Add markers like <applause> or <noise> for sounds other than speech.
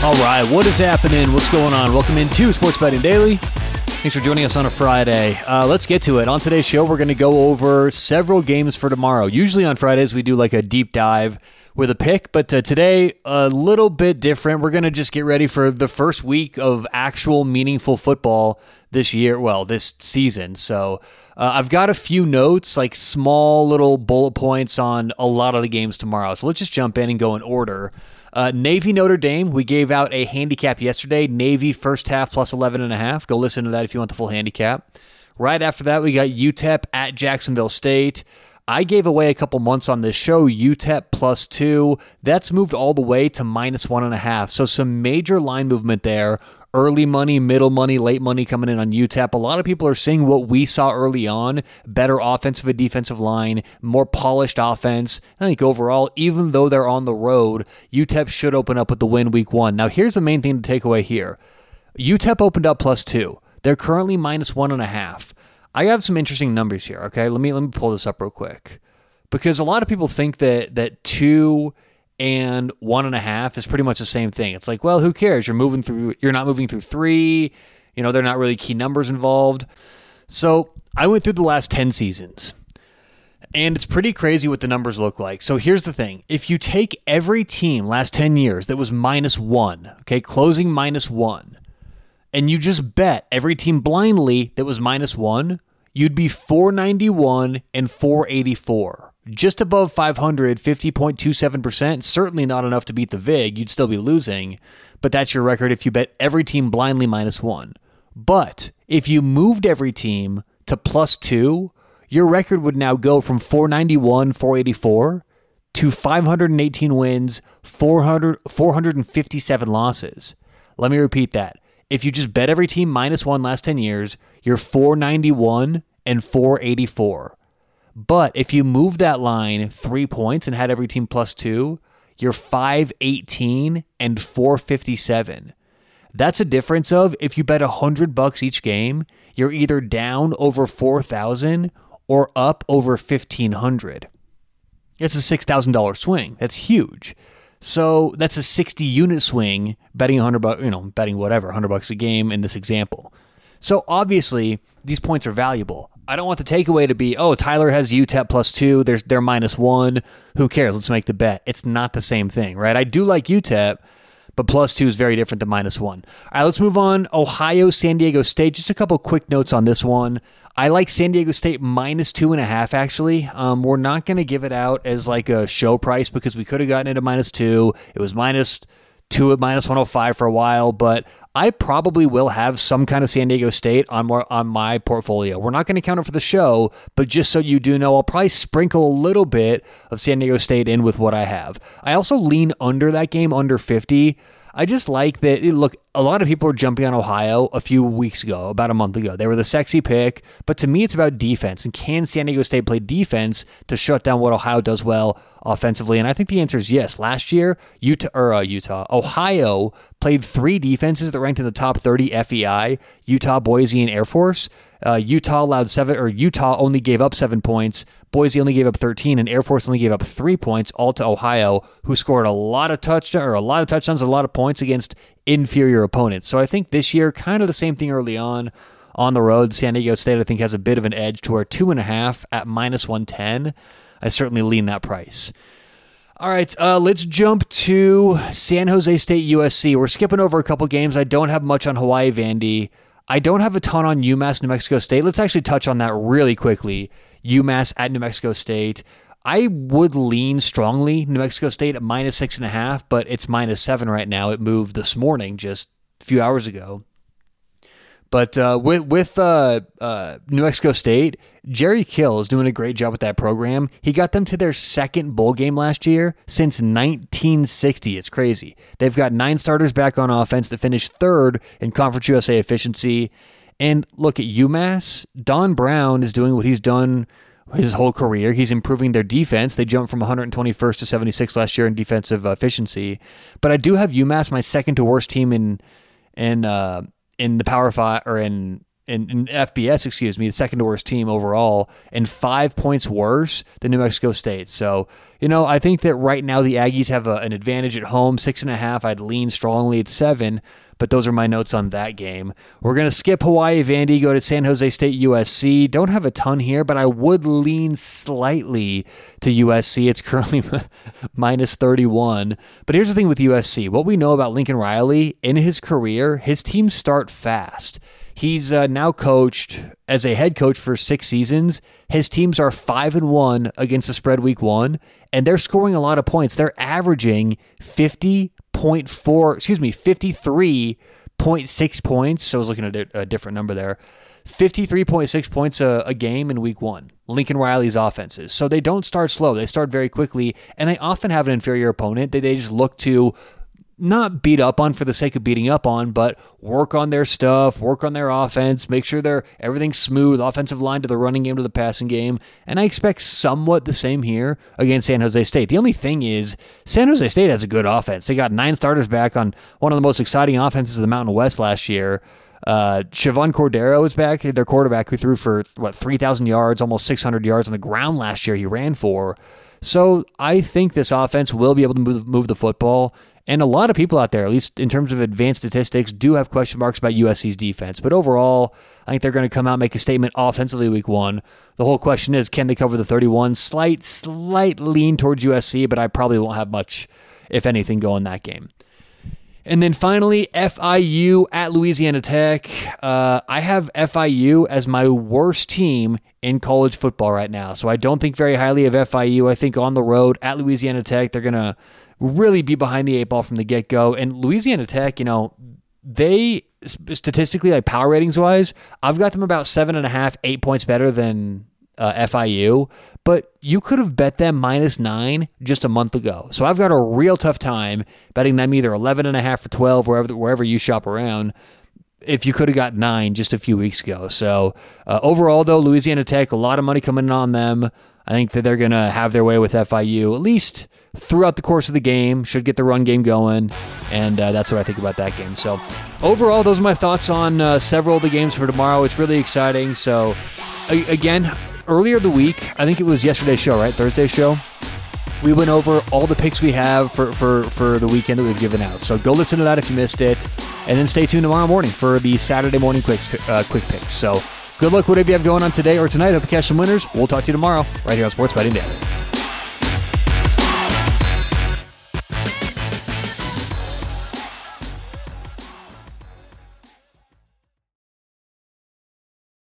All right, what is happening? What's going on? Welcome into Sports Betting Daily. Thanks for joining us on a Friday. Uh, let's get to it. On today's show, we're going to go over several games for tomorrow. Usually on Fridays, we do like a deep dive with a pick, but uh, today, a little bit different. We're going to just get ready for the first week of actual meaningful football this year, well, this season. So uh, I've got a few notes, like small little bullet points on a lot of the games tomorrow. So let's just jump in and go in order. Uh, Navy Notre Dame, we gave out a handicap yesterday. Navy first half plus 11 and a half. Go listen to that if you want the full handicap. Right after that, we got UTEP at Jacksonville State. I gave away a couple months on this show, UTEP plus two. That's moved all the way to minus one and a half. So some major line movement there early money, middle money, late money coming in on UTEP. A lot of people are seeing what we saw early on better offensive and defensive line, more polished offense. I think overall, even though they're on the road, UTEP should open up with the win week one. Now, here's the main thing to take away here UTEP opened up plus two. They're currently minus one and a half. I have some interesting numbers here. Okay, let me let me pull this up real quick because a lot of people think that that two and one and a half is pretty much the same thing. It's like, well, who cares? You're moving through, you're not moving through three. You know, they're not really key numbers involved. So I went through the last 10 seasons and it's pretty crazy what the numbers look like. So here's the thing if you take every team last 10 years that was minus one, okay, closing minus one, and you just bet every team blindly that was minus one, you'd be 491 and 484 just above 500, 50.27%. Certainly not enough to beat the VIG. You'd still be losing, but that's your record if you bet every team blindly minus one. But if you moved every team to plus two, your record would now go from 491, 484 to 518 wins, 400, 457 losses. Let me repeat that. If you just bet every team minus one last 10 years, you're 491 and 484. But if you move that line three points and had every team plus two, you're 518 and 457. That's a difference of if you bet 100 bucks each game, you're either down over 4,000 or up over 1,500. It's a $6,000 swing. That's huge. So that's a 60 unit swing betting 100 bucks, you know, betting whatever, 100 bucks a game in this example. So obviously, these points are valuable. I don't want the takeaway to be, oh, Tyler has UTEP plus two. There's they're minus one. Who cares? Let's make the bet. It's not the same thing, right? I do like UTEP, but plus two is very different than minus one. All right, let's move on. Ohio, San Diego State. Just a couple quick notes on this one. I like San Diego State minus two and a half, actually. Um, we're not going to give it out as like a show price because we could have gotten it at minus two. It was minus two at minus 105 for a while, but I probably will have some kind of San Diego State on more on my portfolio. We're not going to count it for the show, but just so you do know, I'll probably sprinkle a little bit of San Diego State in with what I have. I also lean under that game under 50 I just like that. Look, a lot of people were jumping on Ohio a few weeks ago, about a month ago. They were the sexy pick, but to me, it's about defense. And can San Diego State play defense to shut down what Ohio does well offensively? And I think the answer is yes. Last year, Utah or uh, Utah, Ohio played three defenses that ranked in the top 30 FEI: Utah, Boise, and Air Force. Uh, Utah allowed seven, or Utah only gave up seven points. Boise only gave up 13, and Air Force only gave up three points, all to Ohio, who scored a lot of touchdowns or a lot of touchdowns, a lot of points against inferior opponents. So I think this year, kind of the same thing early on on the road. San Diego State, I think, has a bit of an edge to our two and a half at minus 110. I certainly lean that price. All right, uh, let's jump to San Jose State USC. We're skipping over a couple games. I don't have much on Hawaii Vandy. I don't have a ton on UMass New Mexico State. Let's actually touch on that really quickly. UMass at New Mexico State. I would lean strongly New Mexico State at minus six and a half, but it's minus seven right now. It moved this morning, just a few hours ago. But uh, with with uh, uh, New Mexico State, Jerry Kill is doing a great job with that program. He got them to their second bowl game last year since 1960. It's crazy. They've got nine starters back on offense that finished third in Conference USA efficiency. And look at UMass. Don Brown is doing what he's done his whole career. He's improving their defense. They jumped from 121st to 76 last year in defensive efficiency. But I do have UMass my second to worst team in in uh, in the Power Five or in in, in FBS, excuse me, the second worst team overall, and five points worse than New Mexico State. So, you know, I think that right now the Aggies have a, an advantage at home, six and a half. I'd lean strongly at seven, but those are my notes on that game. We're going to skip Hawaii Vandy, go to San Jose State USC. Don't have a ton here, but I would lean slightly to USC. It's currently <laughs> minus 31. But here's the thing with USC what we know about Lincoln Riley in his career, his teams start fast. He's uh, now coached as a head coach for six seasons. His teams are five and one against the spread week one, and they're scoring a lot of points. They're averaging fifty four, excuse me, fifty three point six points. So I was looking at a, different number there. 53.6 points a, a, game in week one. Lincoln Riley's offenses. So they don't start slow. They start very quickly, and they often have an inferior opponent that they just look to not beat up on for the sake of beating up on, but work on their stuff, work on their offense, make sure they're everything's smooth, offensive line to the running game to the passing game. And I expect somewhat the same here against San Jose State. The only thing is San Jose State has a good offense. They got nine starters back on one of the most exciting offenses of the Mountain West last year. Uh, Chevan Cordeiro is back, their quarterback who threw for what 3,000 yards, almost 600 yards on the ground last year. He ran for. So I think this offense will be able to move, move the football. And a lot of people out there, at least in terms of advanced statistics, do have question marks about USC's defense. But overall, I think they're going to come out make a statement offensively week one. The whole question is, can they cover the 31? Slight, slight lean towards USC, but I probably won't have much, if anything, go in that game. And then finally, FIU at Louisiana Tech. Uh, I have FIU as my worst team in college football right now. So I don't think very highly of FIU. I think on the road at Louisiana Tech, they're going to really be behind the eight ball from the get go. And Louisiana Tech, you know, they statistically, like power ratings wise, I've got them about seven and a half, eight points better than uh, FIU. But you could have bet them minus nine just a month ago. So I've got a real tough time betting them either 11 and a half or 12, wherever, wherever you shop around if you could have got nine just a few weeks ago. So uh, overall, though, Louisiana Tech, a lot of money coming in on them. I think that they're going to have their way with FIU, at least throughout the course of the game. Should get the run game going, and uh, that's what I think about that game. So, overall, those are my thoughts on uh, several of the games for tomorrow. It's really exciting. So, again, earlier the week, I think it was yesterday's show, right? Thursday's show. We went over all the picks we have for, for, for the weekend that we've given out. So go listen to that if you missed it, and then stay tuned tomorrow morning for the Saturday morning quick uh, quick picks. So good luck whatever you have going on today or tonight. Hope you catch some winners. We'll talk to you tomorrow right here on Sports Betting Daily.